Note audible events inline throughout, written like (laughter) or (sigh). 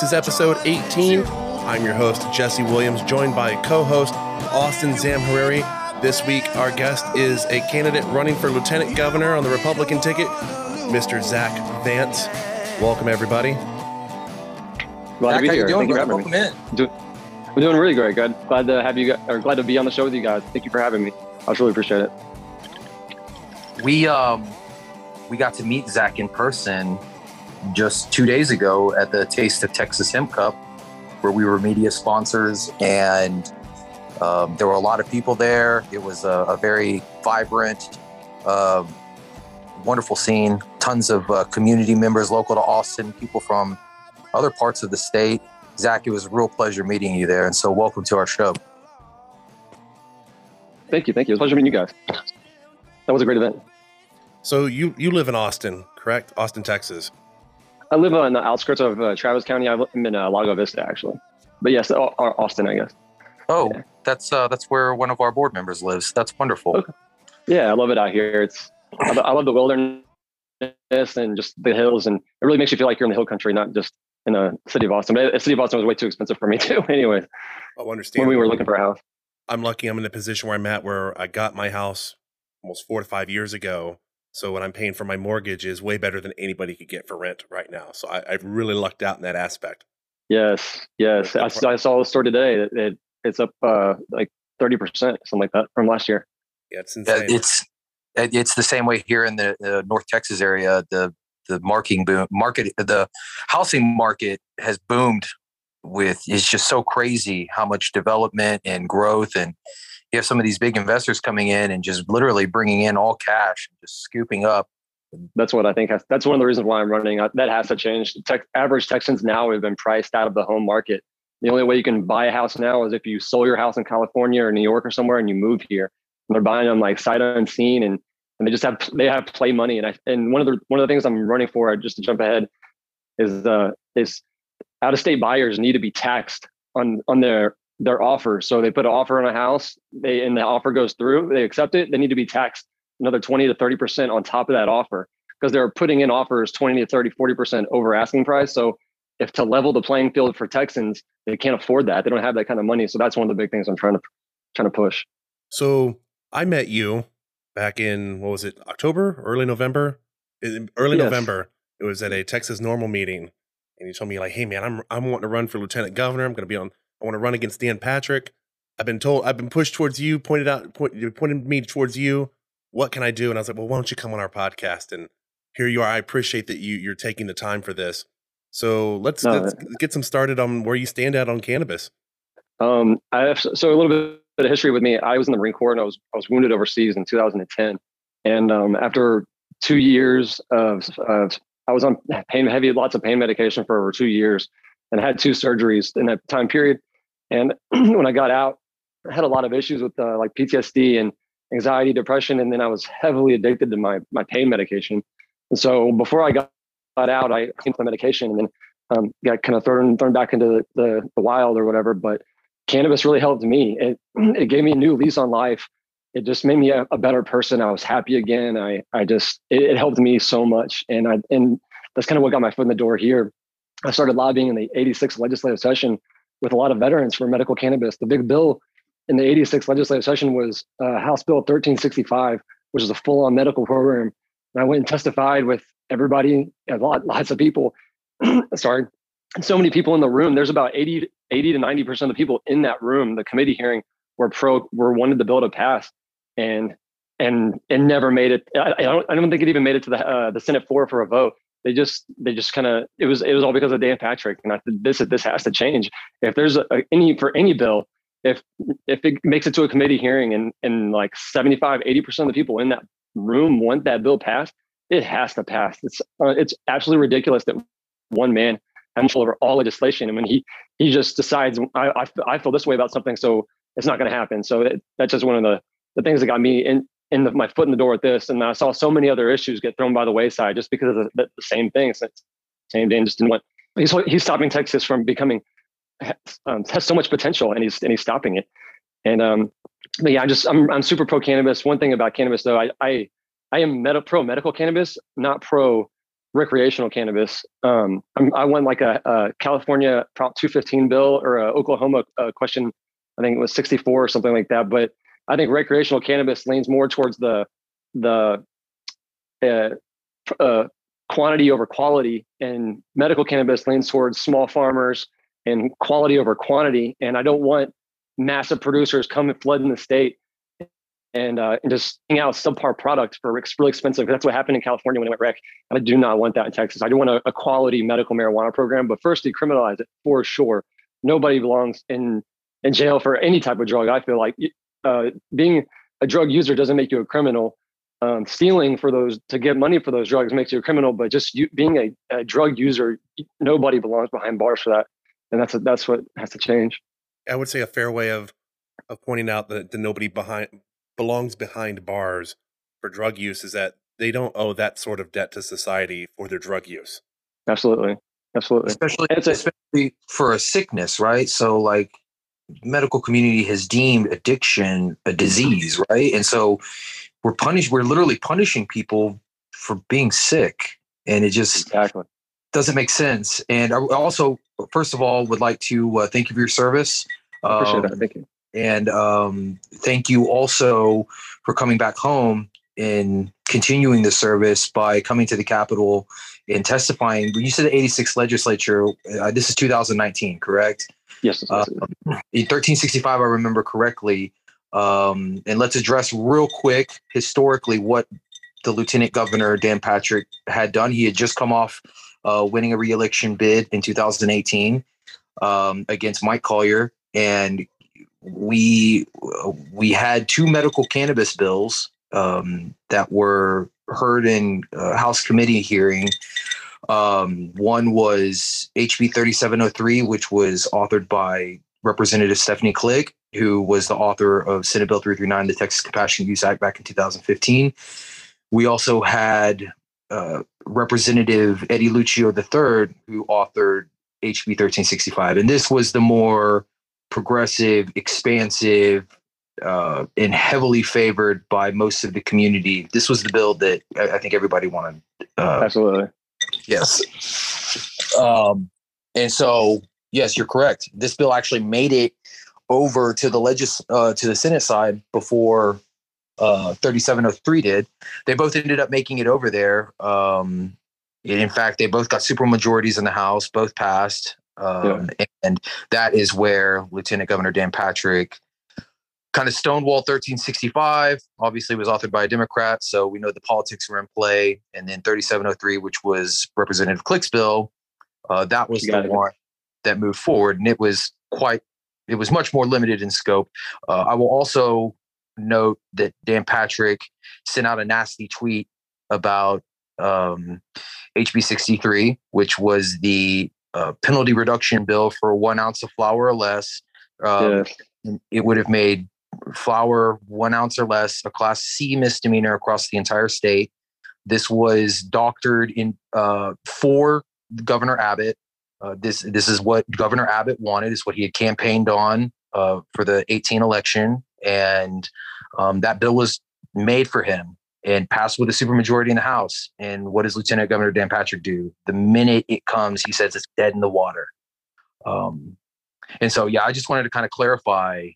This is episode 18. I'm your host, Jesse Williams, joined by co host Austin Zamhariri. This week, our guest is a candidate running for lieutenant governor on the Republican ticket, Mr. Zach Vance. Welcome, everybody. Glad Zach, to be how here. doing? Thank you for having Welcome me. in. We're doing really great. Good. Glad to have you guys, or glad to be on the show with you guys. Thank you for having me. I really appreciate it. We um we got to meet Zach in person just two days ago at the Taste of Texas Hemp Cup, where we were media sponsors, and um, there were a lot of people there. It was a, a very vibrant, um wonderful scene. Tons of uh, community members local to Austin, people from other parts of the state. Zach, it was a real pleasure meeting you there, and so welcome to our show. Thank you. Thank you. It was a pleasure meeting you guys. That was a great event. So, you, you live in Austin, correct? Austin, Texas. I live on the outskirts of uh, Travis County. I'm in uh, Lago Vista, actually. But yes, Au- Au- Austin, I guess. Oh, Yeah. that's uh, that's where one of our board members lives. That's wonderful. Okay. Yeah, I love it out here. It's I, I love the wilderness and just the hills, and it really makes you feel like you're in the hill country, not just in a city of Austin. But the city of Austin was way too expensive for me (laughs) too. Anyways, Oh, understand. when we were looking for a house. I'm lucky I'm in the position where I'm at where I got my house almost four to five years ago. So what I'm paying for my mortgage is way better than anybody could get for rent right now. So I, I've really lucked out in that aspect. Yes, yes. I saw the store today. It, it it's up uh, like thirty percent, something like that, from last year. Yeah, it's Uh, insane. it's it's the same way here in the uh, North Texas area. The the marketing boom market the housing market has boomed with it's just so crazy how much development and growth and you have some of these big investors coming in and just literally bringing in all cash and just scooping up That's what I think. Has, that's one of the reasons why I'm running. That has to change. Tech, average Texans now have been priced out of the home market. The only way you can buy a house now is if you sold your house in California or New York or somewhere and you move here. And they're buying them like sight unseen, and and they just have they have play money. And I and one of the one of the things I'm running for, just to jump ahead, is uh is out of state buyers need to be taxed on on their their offer. So they put an offer on a house, they and the offer goes through, they accept it, they need to be taxed another 20 to 30% on top of that offer because they're putting in offers 20 to 30, 40% over asking price. So if to level the playing field for Texans, they can't afford that. They don't have that kind of money. So that's one of the big things I'm trying to trying to push. so I met you back in, what was it, October, early November? Eh, early Yes. November. It was at a Texas NORML meeting. And you told me like, hey man, I'm I'm wanting to run for lieutenant governor. I'm gonna be on I want to run against Dan Patrick. I've been told I've been pushed towards you, pointed out point, you pointed me towards you. What can I do? And I was like, well, why don't you come on our podcast? And here you are. I appreciate that you you're taking the time for this. So let's, No, let's get some started on where you stand at on cannabis. Um, I have, so a little bit of history with me. I was in the Marine Corps and I was I was wounded overseas in 2010, and um, after two years of, of I was on pain heavy lots of pain medication for over two years, and had two surgeries in that time period. And (clears throat) when I got out, I had a lot of issues with uh, like PTSD and anxiety, depression, and then I was heavily addicted to my my pain medication. And so before I got, got out, I came the medication and then um, got kind of thrown thrown back into the, the, the wild or whatever. But cannabis really helped me. It (clears throat) it gave me a new lease on life. It just made me a, a better person. I was happy again. I I just it, it helped me so much, and I and that's kind of what got my foot in the door here. I started lobbying in the '86 legislative session with a lot of veterans for medical cannabis. The big bill in the '86 legislative session was uh, House Bill 1365, which is a full-on medical program. And I went and testified with everybody, a lot, lots of people. (clears throat) Sorry, so many people in the room. There's about 80, 80 to 90 percent of the people in that room. The committee hearing were pro, were wanted the bill to pass, and and and never made it. I, I don't, I don't think it even made it to the uh, the Senate floor for a vote. They just they just kind of it was it was all because of Dan Patrick. And I said this this has to change. If there's a, any for any bill, if if it makes it to a committee hearing and and like 75 80 percent of the people in that room want that bill passed, it has to pass. It's uh, it's absolutely ridiculous that one man has control over all legislation. And when he he just decides I I, I feel this way about something, so it's not going to happen. So it, that's just one of the the things that got me in in the, my foot in the door with this. And I saw so many other issues get thrown by the wayside just because of the, the, same thing. Same Dan just didn't want. He's he's stopping Texas from becoming um, has so much potential, and he's and he's stopping it. And um, but yeah, I'm just I'm I'm super pro cannabis. One thing about cannabis though, I I I am meta pro medical cannabis, not pro recreational cannabis. Um, i won like a, a, California Prop 215 bill or a Oklahoma uh, question. I think it was 64 or something like that. But I think recreational cannabis leans more towards the the uh, uh, quantity over quality, and medical cannabis leans towards small farmers and quality over quantity. And I don't want massive producers coming flooding the state and uh, and just hang out subpar product for it's really expensive. That's what happened in California when it went rec. I do not want that in Texas. I do want a, a, quality medical marijuana program, but first decriminalize it for sure. Nobody belongs in in jail for any type of drug. I feel like uh, being a drug user doesn't make you a criminal. Um, stealing for those to get money for those drugs makes you a criminal. But just you, being a, a drug user, nobody belongs behind bars for that, and that's a, that's what has to change. I would say a fair way of of pointing out that the nobody behind belongs behind bars for drug use is that they don't owe that sort of debt to society for their drug use. Absolutely. Absolutely. Especially, especially for a sickness, right? So like medical community has deemed addiction a disease, right? And so we're punished, we're literally punishing people for being sick. And it just exactly. doesn't make sense. And I also, first of all, would like to uh, thank you for your service. appreciate um, that. Thank you. And um, thank you also for coming back home and continuing the service by coming to the Capitol and testifying. When you said the 86 legislature, uh, this is 2019, correct? Yes. Uh, in 1365, I remember correctly. Um, and let's address real quick historically what the Lieutenant Governor Dan Patrick had done. He had just come off uh, winning a reelection bid in 2018 um, against Mike Collier, and we we had two medical cannabis bills um, that were heard in uh, House committee hearing. Um, one was HB 3703, which was authored by Representative Stephanie Klick, who was the author of Senate Bill 339, the Texas Compassionate Use Act, back in 2015. We also had uh, Representative Eddie Lucio III, who authored HB 1365. And this was the more progressive, expansive, uh, and heavily favored by most of the community. This was the bill that I, I think everybody wanted. Uh, Absolutely. Yes. Um, and so, yes, you're correct. This bill actually made it over to the legis uh, to the Senate side before uh, 3703 did. They both ended up making it over there. Um, in fact, they both got super majorities in the House. Both passed. Um, yeah. And that is where Lieutenant Governor Dan Patrick kind of Stonewall 1365. Obviously, was authored by a Democrat, so we know the politics were in play. And then 3703, which was Representative Klick's bill, uh, that was the one that moved forward, and it was quite. It was much more limited in scope. Uh, I will also note that Dan Patrick sent out a nasty tweet about um, HB 63, which was the uh, penalty reduction bill for one ounce of flour or less. Um, yeah. It would have made flour one ounce or less a class C misdemeanor across the entire state. This was doctored in uh, for Governor Abbott. Uh, this this is what Governor Abbott wanted. Is what he had campaigned on uh, for the 18 election, and um, that bill was made for him and passed with a supermajority in the House. And what does Lieutenant Governor Dan Patrick do? The minute it comes, he says it's dead in the water. Um, and so, yeah, I just wanted to kind of clarify,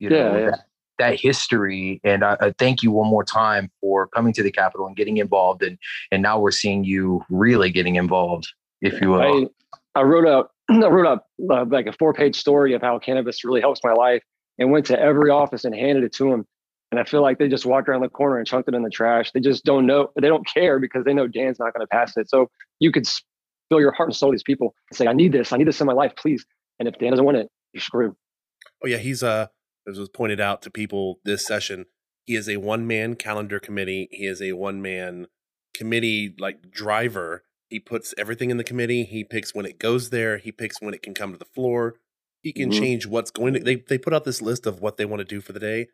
you know, yeah, yeah. That, that, history. And I, I, thank you one more time for coming to the Capitol and getting involved. And and now we're seeing you really getting involved, if you will. I, I wrote out (clears throat) I wrote up uh, like a four page story of how cannabis really helps my life, and went to every office and handed it to them and I feel like they just walked around the corner and chunked it in the trash. They just don't know. They don't care because they know Dan's not going to pass it. So you could fill your heart and soul to these people and say, I need this. I need this in my life, please. And if Dan doesn't want it, you're screwed. Oh, yeah. He's, uh, as was pointed out to people this session, he is a one man calendar committee. He is a one man committee like driver. He puts everything in the committee. He picks when it goes there. He picks when it can come to the floor. He can mm-hmm. change what's going to. They they put out this list of what they want to do for the day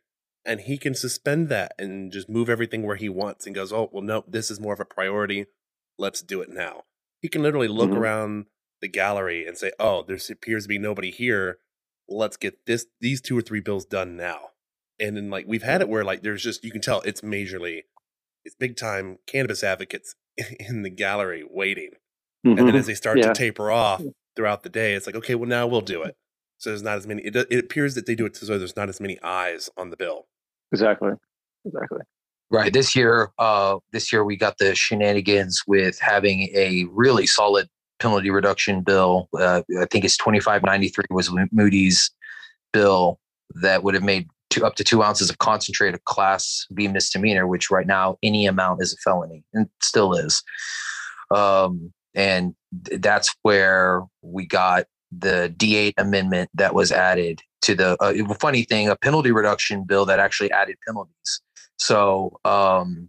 and he can suspend that and just move everything where he wants and goes, oh, well, no, this is more of a priority. Let's do it now. He can literally look mm-hmm. around the gallery and say, oh, there appears to be nobody here. Let's get this these two or three bills done now. And then like we've had it where like there's just you can tell it's majorly it's big time cannabis advocates (laughs) in the gallery waiting. Mhm. And then as they start Yeah. to taper off throughout the day, it's like, okay, well, now we'll do it. So there's not as many, it, it appears that they do it so there's not as many eyes on the bill. exactly, exactly. Right. This year, uh, this year we got the shenanigans with having a really solid penalty reduction bill. Uh, I think it's twenty five ninety three was Moody's bill that would have made two, up to two ounces of concentrate a class B misdemeanor, which right now any amount is a felony and still is. Um, and th- that's where we got the D8 amendment that was added to the uh, funny thing, a penalty reduction bill that actually added penalties. So, um,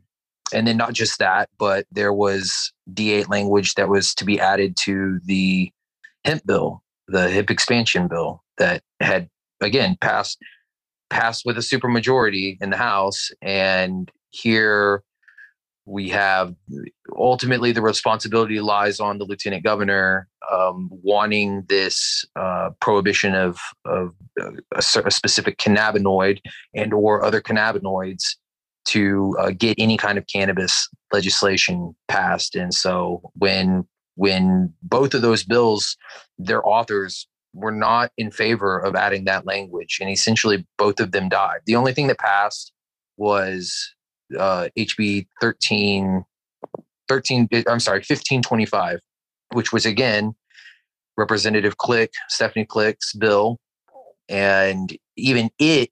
and then not just that, but there was D8 language that was to be added to the hemp bill, the hemp expansion bill that had again passed passed with a supermajority in the House, and here we have ultimately the responsibility lies on the lieutenant governor um, wanting this uh, prohibition of of uh, a, a specific cannabinoid and or other cannabinoids to uh, get any kind of cannabis legislation passed. And so when when both of those bills, their authors were not in favor of adding that language, and essentially both of them died. The only thing that passed was uh, HB 13, 13, I'm sorry, 1525, which was again Representative Klick, Stephanie Klick's bill. And even it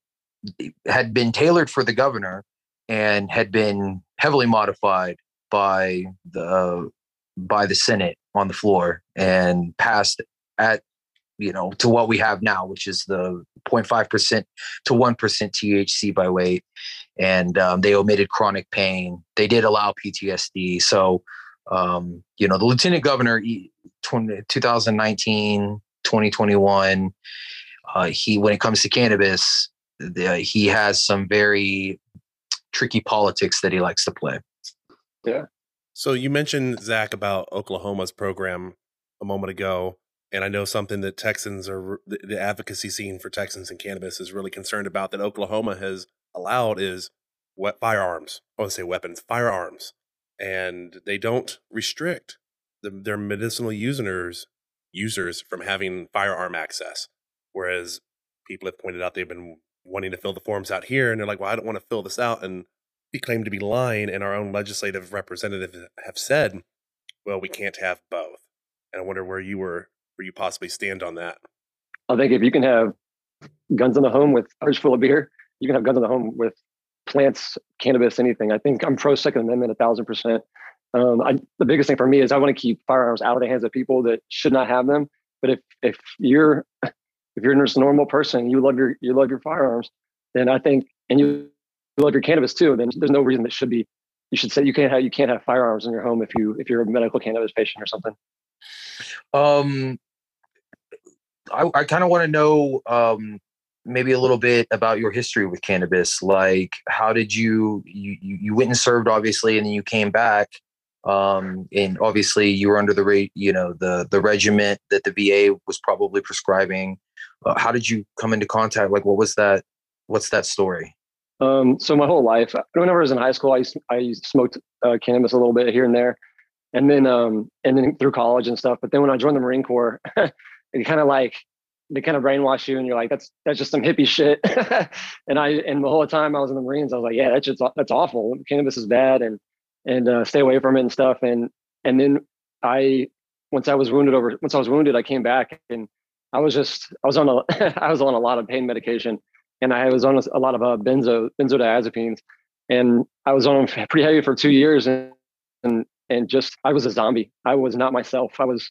had been tailored for the governor and had been heavily modified by the by the Senate on the floor and passed at you know to what we have now, which is the 0.5 percent to one percent THC by weight, and um, they omitted chronic pain. They did allow PTSD. So um, you know the lieutenant governor e- 20, 2019 2021 uh, he when it comes to cannabis the, he has some very tricky politics that he likes to play Yeah. So you mentioned Zach about Oklahoma's program a moment ago, and I know something that Texans are the, the advocacy scene for Texans and cannabis is really concerned about that Oklahoma has allowed is what firearms. I want to say weapons, firearms, and they don't restrict the, their medicinal users users from having firearm access, whereas people have pointed out they've been wanting to fill the forms out here, and they're like, "Well, I don't want to fill this out," and we claim to be lying, and our own legislative representatives have said, "Well, we can't have both." And I wonder where you were, where you possibly stand on that. I think if you can have guns in the home with fridge full of beer, you can have guns in the home with plants, cannabis, anything. I think I'm pro Second Amendment a thousand percent. Um, I, the biggest thing for me is I want to keep firearms out of the hands of people that should not have them. But if if you're if you're just a normal person, you love your you love your firearms, then I think and you love your cannabis too, then there's no reason that should be you should say you can't have you can't have firearms in your home if you if you're a medical cannabis patient or something. um i, I kind of want to know um maybe a little bit about your history with cannabis like how did you you you went and served obviously and then you came back um and obviously you were under the rate you know the the regiment that the va was probably prescribing uh, how did you come into contact like what was that what's that story Um, so my whole life, whenever I was in high school, I I smoked uh, cannabis a little bit here and there, and then um, and then through college and stuff. But then when I joined the Marine Corps, (laughs) it kind of like they kind of brainwash you, and you're like, that's that's just some hippie shit. (laughs) and I and the whole time I was in the Marines, I was like, yeah, that's just that's awful. Cannabis is bad, and and uh, stay away from it and stuff. And and then I once I was wounded over once I was wounded, I came back and I was just I was on a (laughs) I was on a lot of pain medication and I was on a, lot of uh, benzo benzodiazepines, and I was on (laughs) pretty heavy for two years, and and and just I was a zombie. I was not myself. I was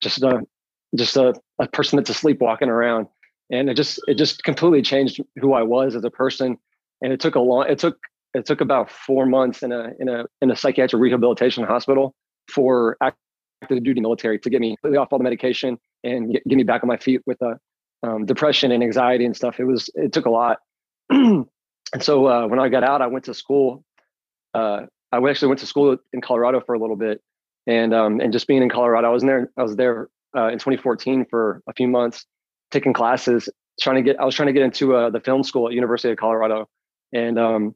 just a just a, a person that's asleep walking around, and it just it just completely changed who I was as a person. And it took a long it took it took about four months in a in a in a psychiatric rehabilitation hospital for active duty military to get me completely off all the medication and get, get me back on my feet with a um, depression and anxiety and stuff. It was it took a lot. (clears throat) and so uh, when I got out, I went to school. Uh, I actually went to school in Colorado for a little bit, and um, and just being in Colorado, I was there. I was there uh, in 2014 for a few months, taking classes, trying to get. I was trying to get into uh, the film school at University of Colorado, and um,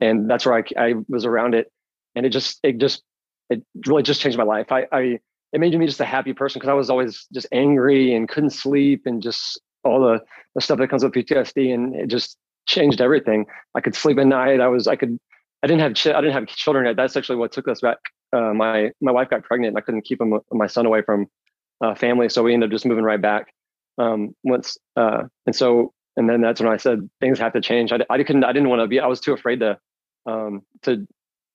and that's where I, I was around it, and it just it just it really just changed my life. I, I it made me just a happy person because I was always just angry and couldn't sleep and just all the, the stuff that comes with PTSD and it just changed everything. I could sleep at night. I was I could I didn't have ch- I didn't have children yet. That's actually what took us back. Uh, my my wife got pregnant and I couldn't keep him, my son away from uh, family, so we ended up just moving right back. Um, once uh, and so and then that's when I said things have to change. I, I couldn't I didn't want to be I was too afraid to um, to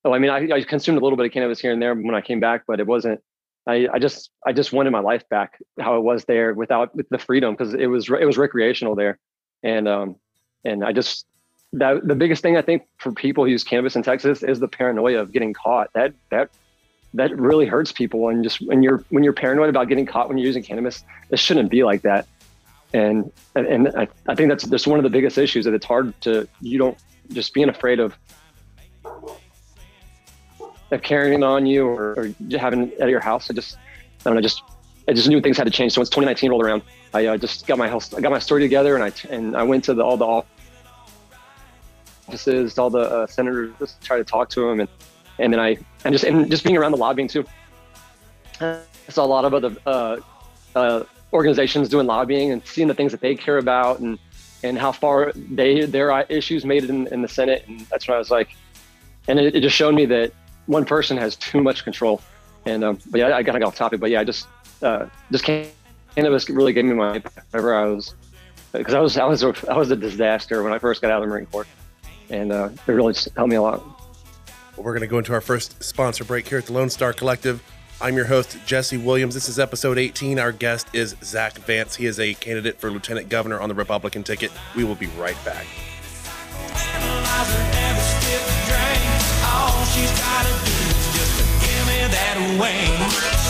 oh I mean I, I consumed a little bit of cannabis here and there when I came back, but it wasn't I, I just I just wanted my life back how it was there without with the freedom because it was it was recreational there, and um and I just that the biggest thing I think for people who use cannabis in Texas is the paranoia of getting caught. That that that really hurts people and just when you're when you're paranoid about getting caught when you're using cannabis, it shouldn't be like that. And and, and I, I think that's that's one of the biggest issues that it's hard to you don't just being afraid of of carrying on you or, or having at your house. I just, I don't know, just, I just knew things had to change. So once 2019 rolled around, I uh, just got my house, I got my story together and I, and I went to the, all the offices, all the uh, senators, just try to talk to them. And, and then I, and just, and just being around the lobbying too. I saw a lot of other uh, uh, organizations doing lobbying and seeing the things that they care about and, and how far they, their issues made it in, in the Senate. And that's when I was like, and it, it just showed me that one person has too much control. And um, but yeah, I gotta get off topic. But yeah, I just uh, just cannabis really gave me my whenever I was because I was I was a, I was a disaster when I first got out of the Marine Corps, and uh, it really helped me a lot. Well, we're going to go into our first sponsor break here at the Lone Star Collective. I'm your host, Jesse Williams. This is episode 18. Our guest is Zach Vance. He is a candidate for lieutenant governor on the Republican ticket. We will be right back. Me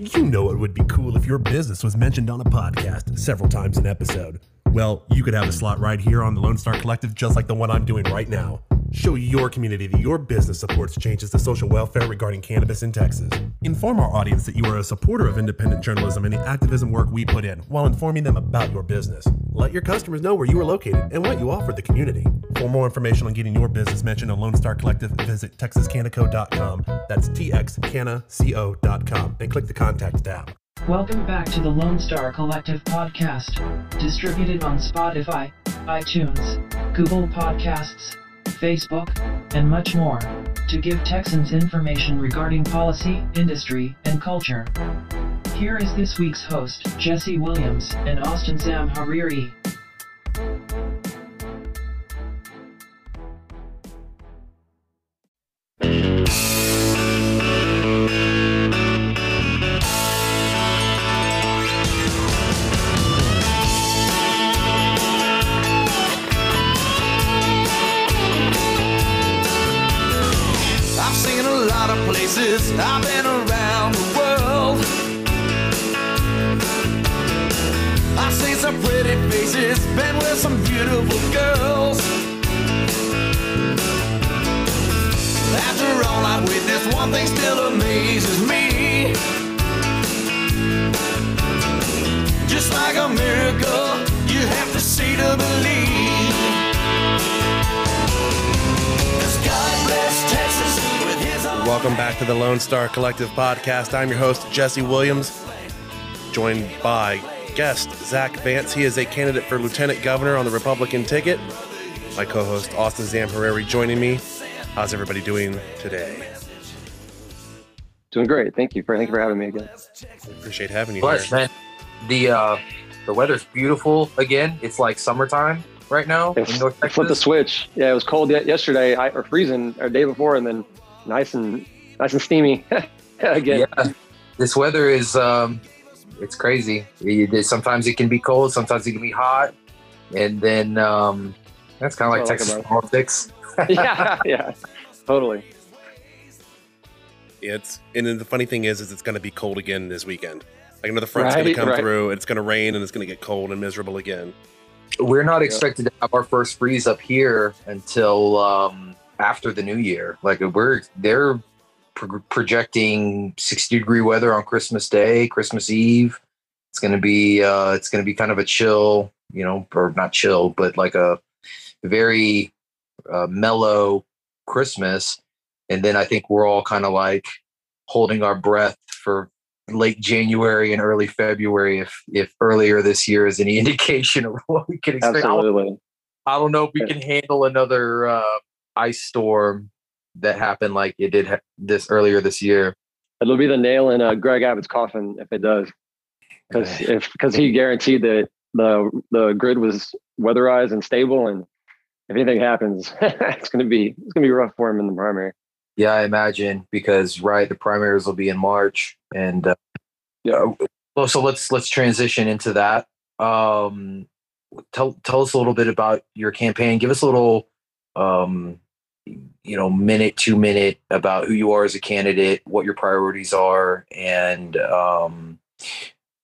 You know it would be cool if your business was mentioned on a podcast several times an episode. Well, you could have a slot right here on the Lone Star Collective, just like the one I'm doing right now. Show your community that your business supports changes to social welfare regarding cannabis in Texas. Inform our audience that you are a supporter of independent journalism and the activism work we put in while informing them about your business. Let your customers know where you are located and what you offer the community. For more information on getting your business mentioned on Lone Star Collective, visit texascannaco.com. That's txcannaco.com and click the contact tab. Welcome back to the Lone Star Collective podcast, distributed on Spotify, iTunes, Google Podcasts, Facebook, and much more, to give Texans information regarding policy, industry, and culture. Here is this week's host, Jesse Williams and Austin Zamhariri. I've been around the world. I've seen some pretty faces, been with some beautiful girls. After all I've witnessed, one thing still amazes me. Just like a miracle, you have to see to believe. Welcome back to the Lone Star Collective podcast. I'm your host, Jesse Williams, joined by guest Zach Vance. He is a candidate for lieutenant governor on the Republican ticket. My co host, Austin Zampereri, joining me. How's everybody doing today? Doing great. Thank you for thank you for having me again. Appreciate having you. Plus, man, the uh, the weather's beautiful again. It's like summertime right now. It, in North Flip the switch. Yeah, it was cold yesterday I, or freezing or day before, and then nice and nice and steamy (laughs) again. Yeah, this weather is um, it's crazy. It, sometimes it can be cold, sometimes it can be hot. and then um, that's kind of like Texas what I politics. (laughs) yeah, yeah, totally. It's and then the funny thing is, is it's going to be cold again this weekend. Like another front's going to come right. through. It's going to rain and it's going to get cold and miserable again. We're not Yeah. expected to have our first freeze up here until um, after the new year. Like we're they're pro- projecting 60 degree weather on Christmas Day, Christmas Eve. It's gonna be uh, it's gonna be kind of a chill, you know, or not chill, but like a very uh, mellow Christmas. And then I think we're all kind of like holding our breath for late January and early February if if earlier this year is any (laughs) indication of what we can expect. I don't, Absolutely. I don't know if we can handle another uh, ice storm that happened like it did ha- this earlier this year. It'll be the nail in uh, Greg Abbott's coffin if it does, because if because he guaranteed that the the grid was weatherized and stable, and if anything happens, (laughs) it's gonna be it's gonna be rough for him in the primary. Yeah, I imagine because right, the primaries will be in March, and uh, Yeah. well, so let's let's transition into that. Um, tell tell us a little bit about your campaign. Give us a little, um, you know, minute two minute about who you are as a candidate, what your priorities are, and um,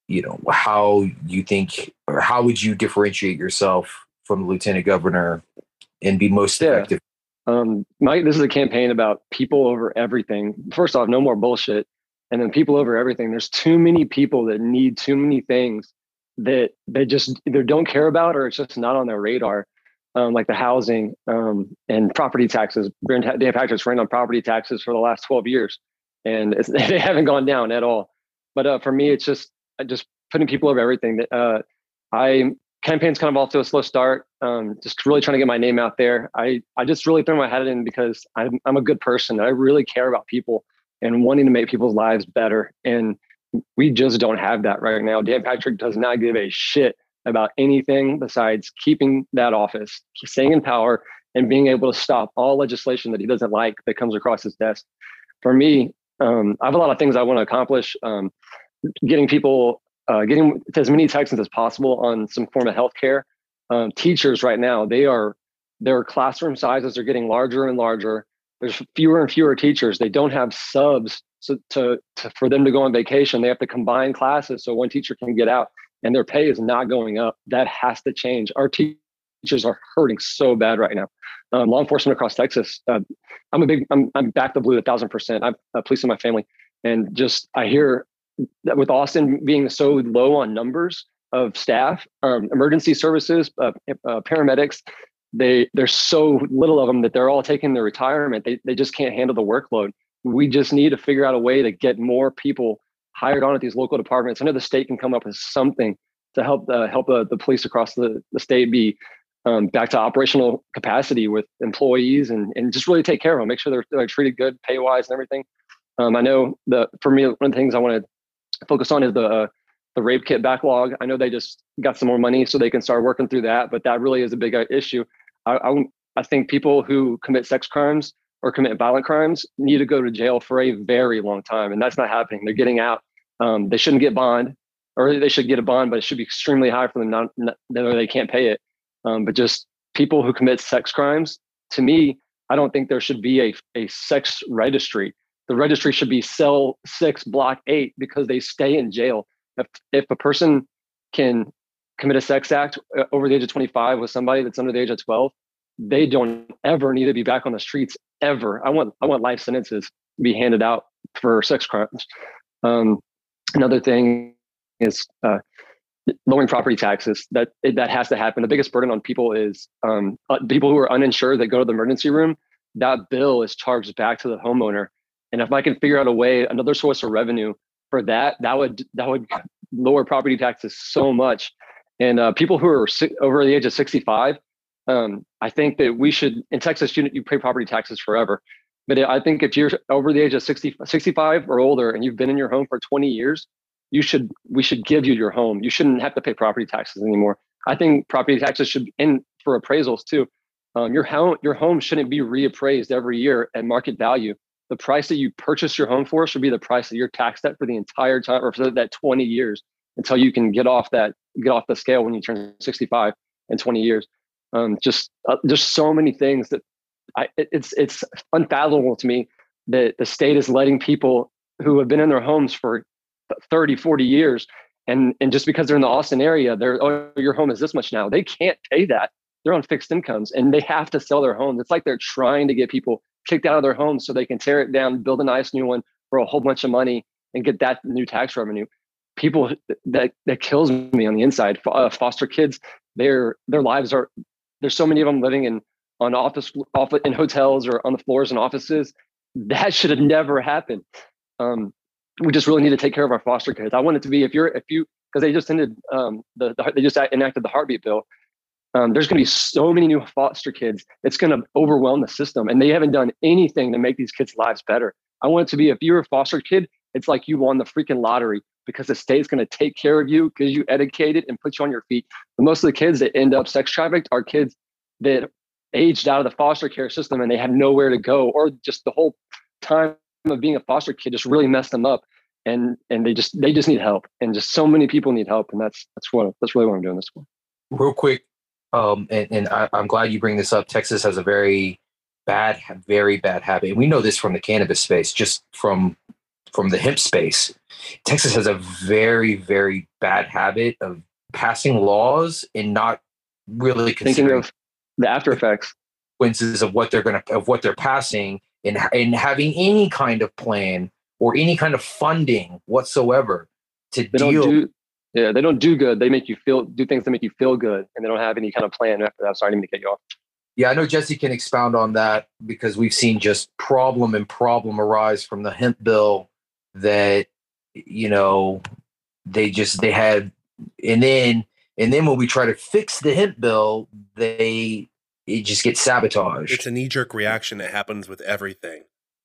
you know how you think or how would you differentiate yourself from the lieutenant governor and be most Yeah. effective. Um, Mike, this is a campaign about people over everything. First off, no more bullshit, and then people over everything. There's too many people that need too many things that they just either don't care about or it's just not on their radar. Um, like the housing um, and property taxes. Dan Patrick's ran on property taxes for the last 12 years, and (laughs) they haven't gone down at all. But uh, for me, it's just just putting people over everything. That uh, I campaign's kind of off to a slow start. Um, just really trying to get my name out there. I I just really throw my head in because I'm I'm a good person. I really care about people and wanting to make people's lives better. And we just don't have that right now. Dan Patrick does not give a shit about anything besides keeping that office, staying in power, and being able to stop all legislation that he doesn't like that comes across his desk. For me, um, I have a lot of things I want to accomplish. Um, getting people, uh, getting as many Texans as possible on some form of healthcare. Um, teachers right now, they are their classroom sizes are getting larger and larger. There's fewer and fewer teachers. They don't have subs so to, to for them to go on vacation. They have to combine classes so one teacher can get out, and their pay is not going up. That has to change. Our teachers are hurting so bad right now. Um, law enforcement across Texas. Uh, I'm a big. I'm I'm back the blue a thousand percent. I'm a police in my family, and just I hear that with Austin being so low on numbers of staff, um, emergency services, uh, uh, paramedics, they there's so little of them that they're all taking their retirement. They they just can't handle the workload. We just need to figure out a way to get more people hired on at these local departments. I know the state can come up with something to help uh, help uh, the police across the, the state be um, back to operational capacity with employees and and just really take care of them, make sure they're, they're treated good, pay wise, and everything. Um, I know the for me one of the things I want to focus on is the uh, the rape kit backlog. I know they just got some more money so they can start working through that, but that really is a big uh, issue. I, I, I think people who commit sex crimes or commit violent crimes need to go to jail for a very long time, and that's not happening. They're getting out. Um, they shouldn't get bond, or they should get a bond, but it should be extremely high for them. Not, not they can't pay it. Um, but just people who commit sex crimes, to me, I don't think there should be a a sex registry. The registry should be cell six, block eight, because they stay in jail. If if a person can commit a sex act uh, over the age of 25 with somebody that's under the age of 12 they don't ever need to be back on the streets ever. I want i want life sentences to be handed out for sex crimes. Um, another thing is uh, lowering property taxes. That that has to happen. The biggest burden on people is um, uh, people who are uninsured that go to the emergency room that bill is charged back to the homeowner. And if i can figure out a way another source of revenue for that that would that would lower property taxes so much. And uh, people who are over the age of 65 um, i think that we should in texas you, you pay property taxes forever. But i think if you're over the age of 60, 65 or older and you've been in your home for 20 years you should we should give you your home. You shouldn't have to pay property taxes anymore. I think property taxes should and for appraisals too. Um, your home your home shouldn't be reappraised every year at market value. The price that you purchase your home for should be the price that you're taxed at for the entire time or for that 20 years until you can get off that get off the scale when you turn 65 in 20 years. Um, just uh, just so many things that I, it's it's unfathomable to me that the state is letting people who have been in their homes for 30, 40 years, and and just because they're in the Austin area, they're oh your home is this much now. They can't pay that. They're on fixed incomes and they have to sell their homes. It's like they're trying to get people kicked out of their homes so they can tear it down, build a nice new one for a whole bunch of money, and get that new tax revenue. People that that kills me on the inside. Uh, foster kids, their their lives are. There's so many of them living in on office, office in hotels or on the floors in offices. That should have never happened. Um, we just really need to take care of our foster kids. I want it to be if you're if you because they just ended um, the, the, they just enacted the heartbeat bill. Um, there's going to be so many new foster kids. It's going to overwhelm the system, and they haven't done anything to make these kids' lives better. I want it to be if you're a foster kid, it's like you won the freaking lottery because the state's going to take care of you because you educated and put you on your feet. But most of the kids that end up sex trafficked are kids that aged out of the foster care system and they have nowhere to go, or just the whole time of being a foster kid just really messed them up. And and they just they just need help, and just so many people need help, and that's that's what that's really what I'm doing this for. Real quick, um, and, and I, I'm glad you bring this up. Texas has a very bad, very bad habit. And we know this from the cannabis space, just from from the hemp space. Texas has a very, very bad habit of passing laws and not really thinking of the after effects consequences of what they're going to of what they're passing and and having any kind of plan or any kind of funding whatsoever to they deal. Do, yeah, they don't do good. They make you feel do things that make you feel good, and they don't have any kind of plan after that. Sorry, I didn't mean to cut you off. Yeah, I know Jesse can expound on that because we've seen just problem and problem arise from the hemp bill that you know they just they had and then and then when we try to fix the hemp bill, they it just gets sabotaged. It's a knee jerk reaction that happens with everything,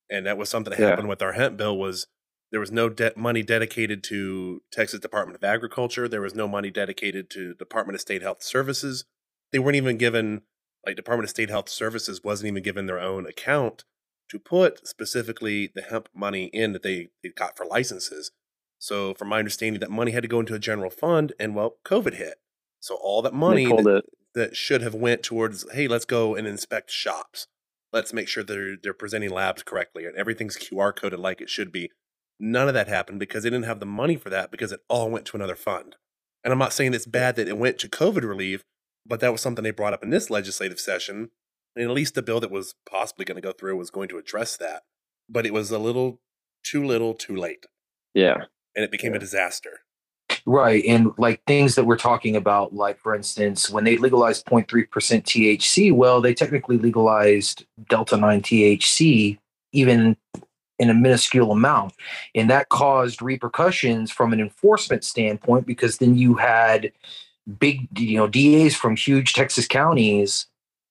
and that was something that yeah. happened with our hemp bill. Was there was no de- money dedicated to Texas Department of Agriculture. There was no money dedicated to Department of State Health Services. They weren't even given like Department of State Health Services wasn't even given their own account to put specifically the hemp money in that they, they got for licenses. So, from my understanding, that money had to go into a general fund, and well, COVID hit. So all that money that, that, should have went towards, hey, let's go and inspect shops. Let's make sure they're they're presenting labs correctly and everything's QR coded like it should be. None of that happened because they didn't have the money for that because it all went to another fund. And I'm not saying it's bad that it went to COVID relief, but that was something they brought up in this legislative session. And at least the bill that was possibly going to go through was going to address that. But it was a little too little, too late. Yeah. And it became yeah. a disaster. Right. And like things that we're talking about, like for instance, when they legalized 0.3% THC, well, they technically legalized Delta 9 THC, even in a minuscule amount. And that caused repercussions from an enforcement standpoint because then you had big, you know, DAs from huge Texas counties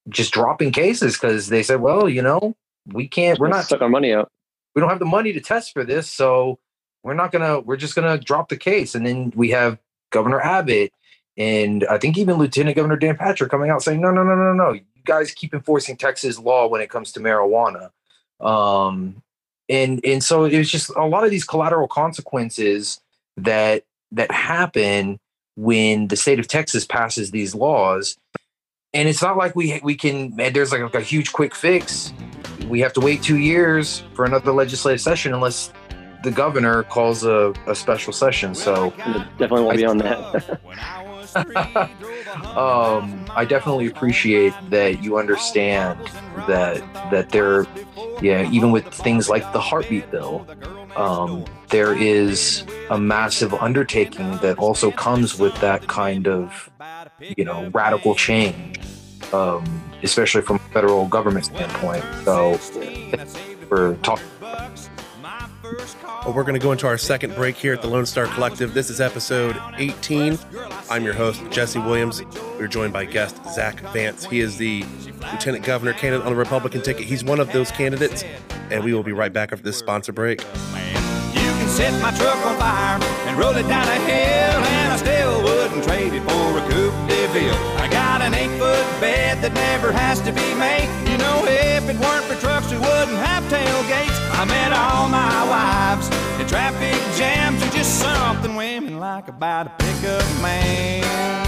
just dropping cases because they said, well, you know, we can't, we're not suck our money out. We don't have the money to test for this. So we're not gonna we're just gonna drop the case and then we have governor abbott and i think even lieutenant governor dan patrick coming out saying no no no no no you guys keep enforcing texas law when it comes to marijuana um and and so it was just a lot of these collateral consequences that that happen when the state of texas passes these laws and it's not like we we can there's like a huge quick fix we have to wait two years for another legislative session unless the governor calls a, a special session. So definitely won't be on that. (laughs) um, I definitely appreciate that you understand that that there, yeah, even with things like the heartbeat bill, um, there is a massive undertaking that also comes with that kind of, you know, radical change, um, especially from a federal government standpoint. So, we're talking well, we're going to go into our second break here at the Lone Star Collective. This is episode 18. I'm your host, Jesse Williams. We're joined by guest Zach Vance. He is the lieutenant governor candidate on the Republican ticket. He's one of those candidates, and we will be right back after this sponsor break. Wouldn't trade it for a Coupe de Ville. I got an eight foot bed that never has to be made. You know, if it weren't for trucks, we wouldn't have tailgates. I met all my wives in traffic jams are just something women like about a pickup man.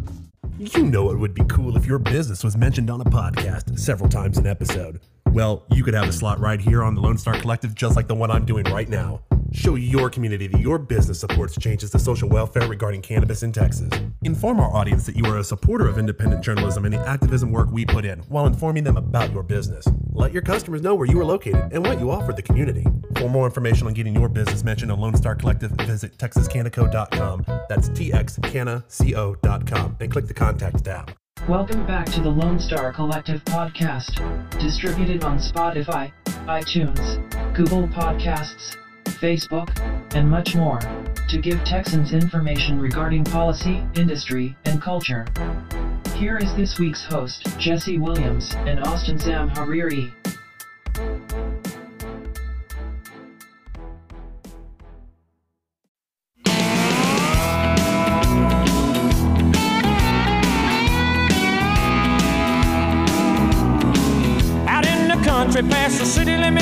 You know it would be cool if your business was mentioned on a podcast several times an episode. Well, you could have a slot right here on the Lone Star Collective, just like the one I'm doing right now. Show your community that your business supports changes to social welfare regarding cannabis in Texas. Inform our audience that you are a supporter of independent journalism and the activism work we put in while informing them about your business. Let your customers know where you are located and what you offer the community. For more information on getting your business mentioned on Lone Star Collective, visit texascanaco.com. That's txcanaco.com and click the contact tab. Welcome back to the Lone Star Collective podcast, distributed on Spotify, iTunes, Google Podcasts, Facebook, and much more, to give Texans information regarding policy, industry, and culture. Here is this week's host, Jesse Williams and Austin Zamhariri.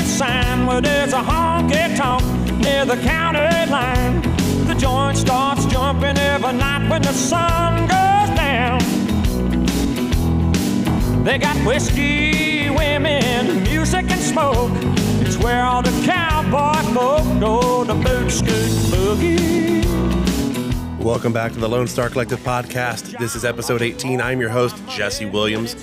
Sign where there's a honky tonk near the county line. The joint starts jumping every night when the sun goes down. They got whiskey, women, music, and smoke. It's where all the cowboy folk go to boot scoot boogie. Welcome back to the Lone Star Collective podcast. This is episode 18. I'm your host, Jesse Williams,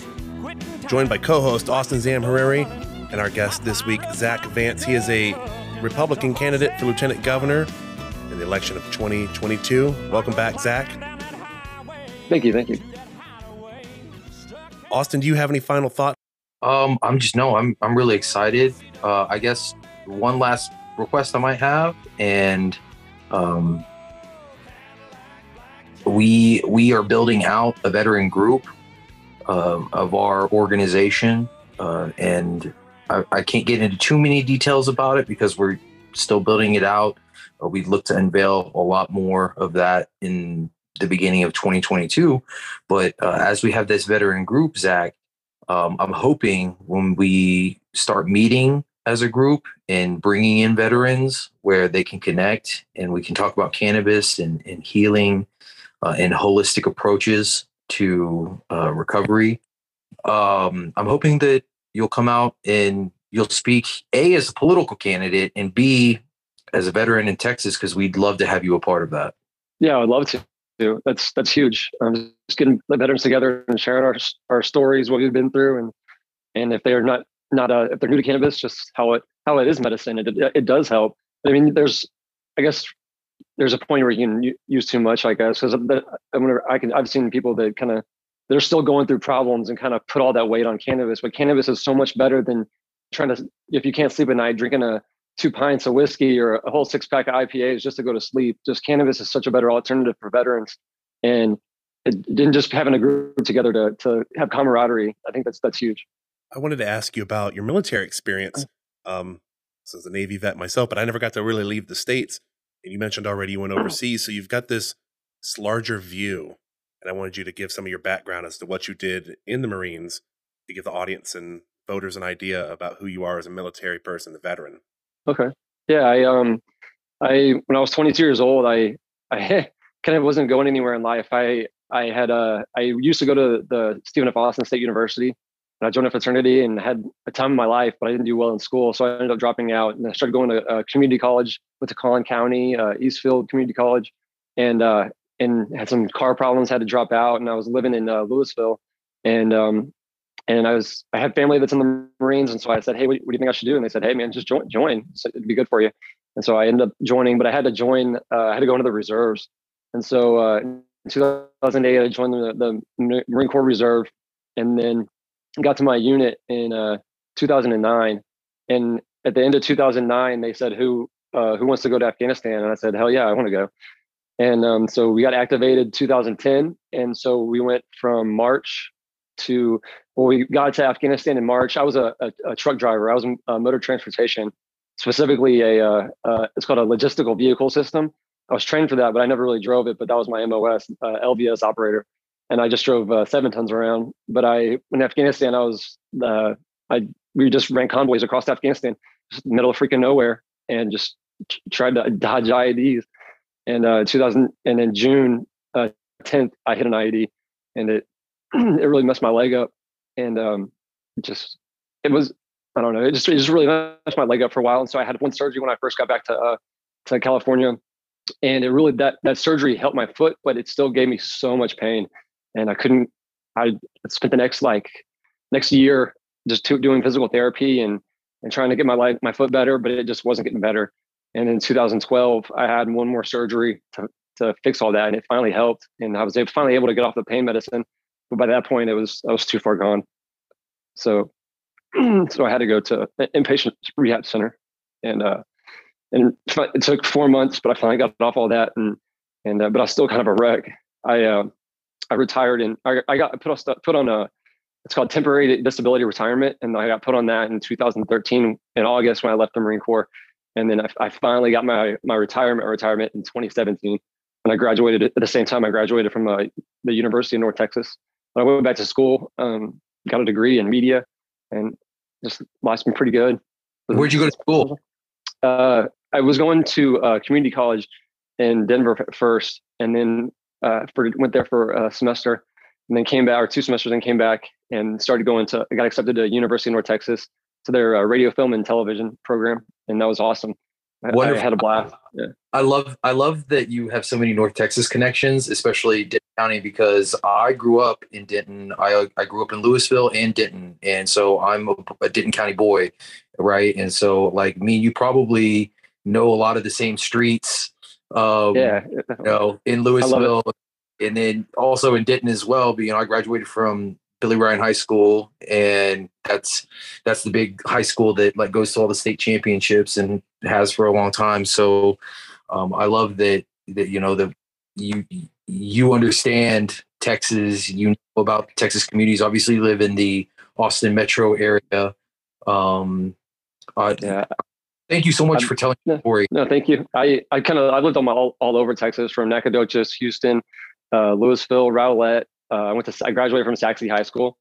joined by co host Austin Zamhariri and our guest this week, Zach Vance. He is a Republican candidate for lieutenant governor in the election of 2022. Welcome back, Zach. Thank you, thank you. Austin, do you have any final thoughts? Um, I'm just no, I'm I'm really excited. Uh, I guess one last request I might have, and um, we we are building out a veteran group um, of our organization, uh, and I, I can't get into too many details about it because we're still building it out. Uh, we look to unveil a lot more of that in the beginning of 2022. But uh, as we have this veteran group, Zach, um, I'm hoping when we start meeting as a group and bringing in veterans where they can connect and we can talk about cannabis and, and healing uh, and holistic approaches to uh, recovery. Um, I'm hoping that you'll come out and you'll speak A as a political candidate and B as a veteran in Texas because we'd love to have you a part of that. Yeah, I'd love to. That's that's huge. Just getting the veterans together and sharing our our stories, what we've been through, and and if they're not not uh, if they're new to cannabis, just how it how it is medicine. It it does help. I mean, there's I guess there's a point where you can use too much. I guess because whenever I can I've seen people that kind of they're still going through problems and kind of put all that weight on cannabis. But cannabis is so much better than trying to if you can't sleep at night drinking a two pints of whiskey or a whole six pack of IPAs just to go to sleep. Just cannabis is such a better alternative for veterans. And it didn't just having a group together to to have camaraderie. I think that's that's huge. I wanted to ask you about your military experience. Um, so as a Navy vet myself, but I never got to really leave the states. And you mentioned already you went overseas, so you've got this, this larger view. And I wanted you to give some of your background as to what you did in the Marines to give the audience and voters an idea about who you are as a military person, the veteran. Okay. Yeah, I um I when I was 22 years old, I I (laughs) kind of wasn't going anywhere in life. I I had uh I used to go to the Stephen F. Austin State University and I joined a fraternity and had a time in my life, but I didn't do well in school. So I ended up dropping out and I started going to uh, community college, went to Collin County, uh, Eastfield Community College, and uh, and had some car problems, had to drop out. And I was living in uh, Lewisville, and um, and I was I had family that's in the Marines, and so I said, hey, what, what do you think I should do? And they said, hey, man, just join, join. So it'd be good for you. And so I ended up joining, but I had to join. Uh, I had to go into the reserves, and so uh, in 2008 I joined the, the Marine Corps Reserve, and then got to my unit in uh, 2009. And at the end of 2009, they said, "Who uh, who wants to go to Afghanistan?" And I said, "Hell yeah, I want to go." And um, so we got activated 2010. And so we went from March to, well, we got to Afghanistan in March. I was a, a, a truck driver. I was in uh, motor transportation, specifically a, uh, uh, it's called a logistical vehicle system. I was trained for that, but I never really drove it. But that was my MOS, uh, LVS operator, and I just drove uh, seven tons around. But I, in Afghanistan, I was, uh, I we just ran convoys across Afghanistan, middle of freaking nowhere, and just tried to dodge IEDs. And uh, 2000, and in June uh, 10th, I hit an IED, and it (clears throat) it really messed my leg up, and um, just it was I don't know, it just it just really messed my leg up for a while. And so I had one surgery when I first got back to uh, to California. And it really that that surgery helped my foot but it still gave me so much pain. And i couldn't i spent the next like next year just to, doing physical therapy and and trying to get my life my foot better but it just wasn't getting better and in 2012 i had one more surgery to, to fix all that and it finally helped and i was finally able to get off the pain medicine but by that point it was i was too far gone so (clears throat) so i had to go to an inpatient rehab center and uh and it took four months, but I finally got off all that, and and uh, but I was still kind of a wreck. I uh, I retired and I, I got put on put on a it's called temporary disability retirement, and I got put on that in 2013 in August when I left the Marine Corps, and then I, I finally got my my retirement retirement in 2017, and I graduated at the same time I graduated from uh, the University of North Texas. I went back to school, um, got a degree in media, and just life's been pretty good. Where'd you go to school? Uh, I was going to uh, community college in Denver first, and then uh, for, went there for a semester, and then came back, or two semesters, and came back and started going to. I got accepted to University of North Texas to their uh, radio, film, and television program, and that was awesome. I, I had a blast. Yeah. I love I love that you have so many North Texas connections, especially Denton County, because I grew up in Denton. I I grew up in Lewisville and Denton, and so I'm a, a Denton County boy, right? And so like me, you probably know a lot of the same streets. Um, yeah, you know, in Lewisville, and then also in Denton as well. But you know, I graduated from Billy Ryan High School, and that's that's the big high school that like goes to all the state championships and has for a long time. So um, I love that that you know that you you understand Texas, you know about Texas communities. Obviously, live in the Austin metro area. Um, uh, yeah. Thank you so much I'm, for telling the story. No, thank you. I, I kind of I lived on my all, all over Texas from Nacogdoches, Houston, uh, Lewisville, Rowlett. Uh, I went to I graduated from Sachse High School.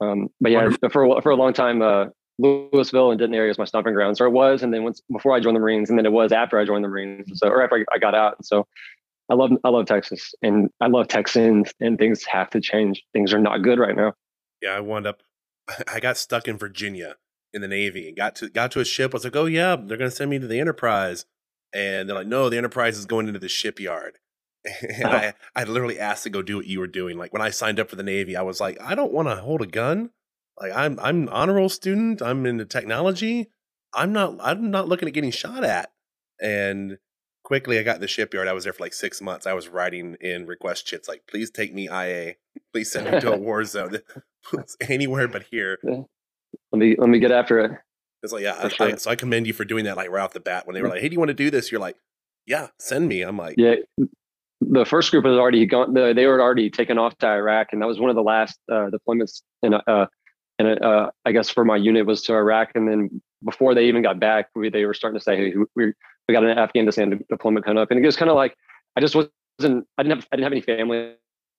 Um, but yeah, Wonderful. for for a long time, uh, Lewisville and Denton area was my stomping grounds, or it was, and then once before I joined the Marines, and then it was after I joined the Marines. So or after I got out. And so I love I love Texas, and I love Texans, and things have to change. Things are not good right now. Yeah, I wound up. (laughs) I got stuck in Virginia in the Navy. Got to got to a ship. I was like, oh yeah, they're gonna send me to the Enterprise, and they're like, no, the Enterprise is going into the shipyard. (laughs) And oh. I, I literally asked to go do what you were doing. Like when I signed up for the Navy, I was like, I don't want to hold a gun. Like I'm I'm an honor roll student. I'm into technology. I'm not I'm not looking at getting shot at. And quickly I got in the shipyard. I was there for like six months. I was writing in request chits like, please take me IA. Please send me to a (laughs) war zone. (laughs) Anywhere but here let me let me get after it. It's like, yeah, I, sure. I, so I commend you for doing that like right off the bat. When they were mm. like, "Hey, do you want to do this?" You're like, "Yeah, send me." I'm like, "Yeah." The first group had already gone. They were already taken off to Iraq, and that was one of the last uh, deployments. And uh, and uh, I guess for my unit was to Iraq, and then before they even got back, we, they were starting to say, "Hey, we we got an Afghanistan deployment coming up," and it was kind of like I just wasn't. I didn't have I didn't have any family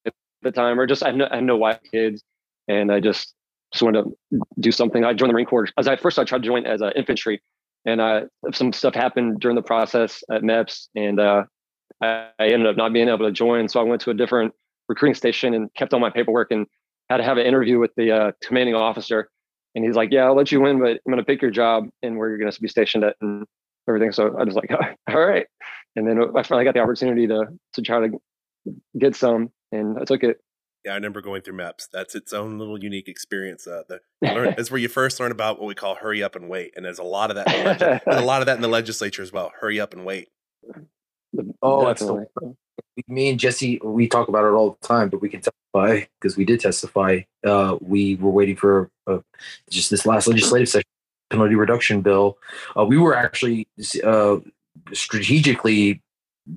at the time, or just I had no, I had no wife, kids, and I just just wanted to do something. I joined the Marine Corps. As I first I tried to join as an infantry, and uh, some stuff happened during the process at MEPS, and uh, I, ended up not being able to join. So I went to a different recruiting station and kept all my paperwork and had to have an interview with the uh, commanding officer. And he's like, "Yeah, I'll let you in, but I'm going to pick your job and where you're going to be stationed at and everything." So I was like, (laughs) "All right." And then I finally got the opportunity to to try to get some, and I took it. Yeah, I remember going through MEPS. That's its own little unique experience. Uh, the, (laughs) learn, that's where you first learn about what we call hurry up and wait, and there's a lot of that. Leg- a (laughs) lot of that in the legislature as well. Hurry up and wait. Oh, that's the, me and Jesse. We talk about it all the time, but we can testify because we did testify. Uh, we were waiting for uh, just this last legislative session penalty reduction bill. Uh, we were actually uh, strategically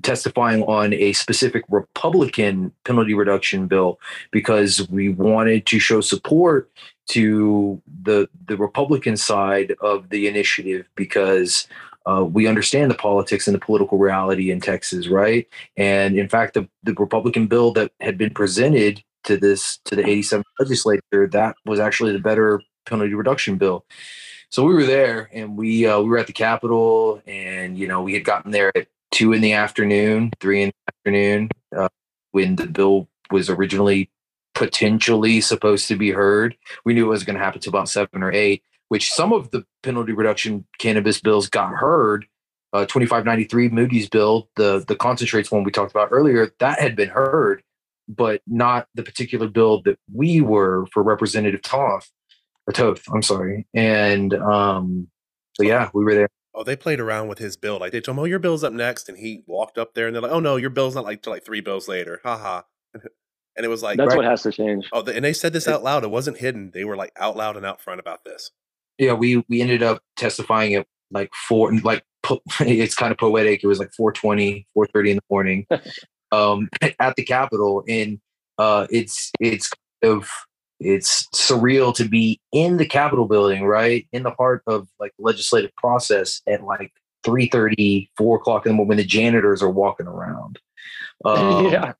testifying on a specific Republican penalty reduction bill because we wanted to show support to the the Republican side of the initiative because uh, we understand the politics and the political reality in Texas, right? And in fact, the, the Republican bill that had been presented to this to the 87 legislature that was actually the better penalty reduction bill. So we were there, and we uh, we were at the Capitol, and you know we had gotten there at two in the afternoon, three in the afternoon, uh, when the bill was originally potentially supposed to be heard. We knew it was going to happen to about seven or eight, which some of the penalty reduction cannabis bills got heard. Uh, 2593 Moody's bill, the the concentrates one we talked about earlier, that had been heard, but not the particular bill that we were for Representative Toth or Toth. I'm sorry, and um, so yeah, we were there. Oh, they played around with his bill. Like they told him, "Oh, your bill's up next," and he walked up there, and they're like, "Oh no, your bill's not like till like three bills later." Haha. (laughs) and it was like That's right. what has to change. Oh, and they said this out loud. It wasn't hidden. They were like out loud and out front about this. Yeah, we we ended up testifying at like four, like (laughs) it's kind of poetic. It was like 420, 430 in the morning, (laughs) um, at the Capitol, and uh, it's it's kind of it's surreal to be in the Capitol building, right in the heart of like legislative process at like 3 30, 4 o'clock in the morning when the janitors are walking around. (laughs) Um, yeah.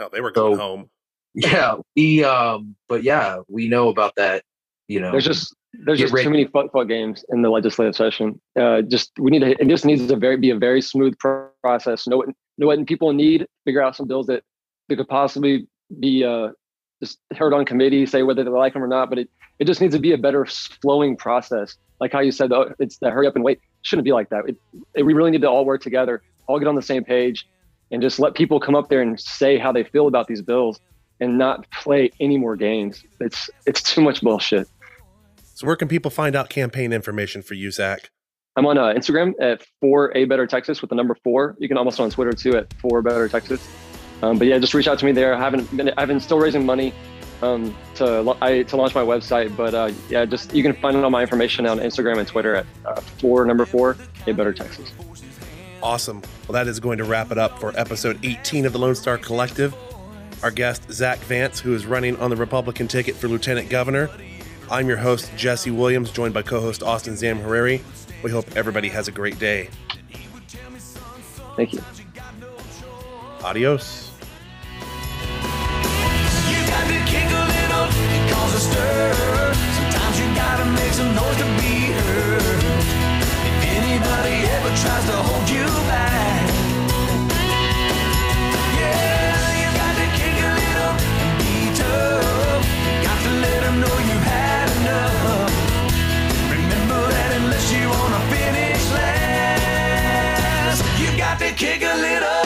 Oh, they were going So- home. yeah, we um, but yeah, we know about that. You know, There's just there's just too many fuck fuck games in the legislative session. Uh, just we need to. It just needs to very be a very smooth process. Know what know what people need. Figure out some bills that that could possibly be uh, just heard on committee. Say whether they like them or not. But it it just needs to be a better flowing process. Like how you said, oh, it's the hurry up and wait. shouldn't be like that. It, it, we really need to all work together, all get on the same page, and just let people come up there and say how they feel about these bills, and not play any more games. It's it's too much bullshit. So where can people find out campaign information for you, Zach? I'm on uh, Instagram at four a better Texas with the number four. You can almost on Twitter too at four better Texas. Um, but yeah, just reach out to me there. I haven't been, I've been still raising money um, to I, to launch my website, but uh, yeah, just you can find all my information on Instagram and Twitter at uh, four number four a better Texas. Awesome. Well, that is going to wrap it up for episode 18 of the Lone Star Collective. Our guest, Zach Vance, who is running on the Republican ticket for Lieutenant Governor. I'm your host, Jesse Williams, joined by co host Austin Zamhariri. We hope everybody has a great day. Thank you. Adios. You to kick a little.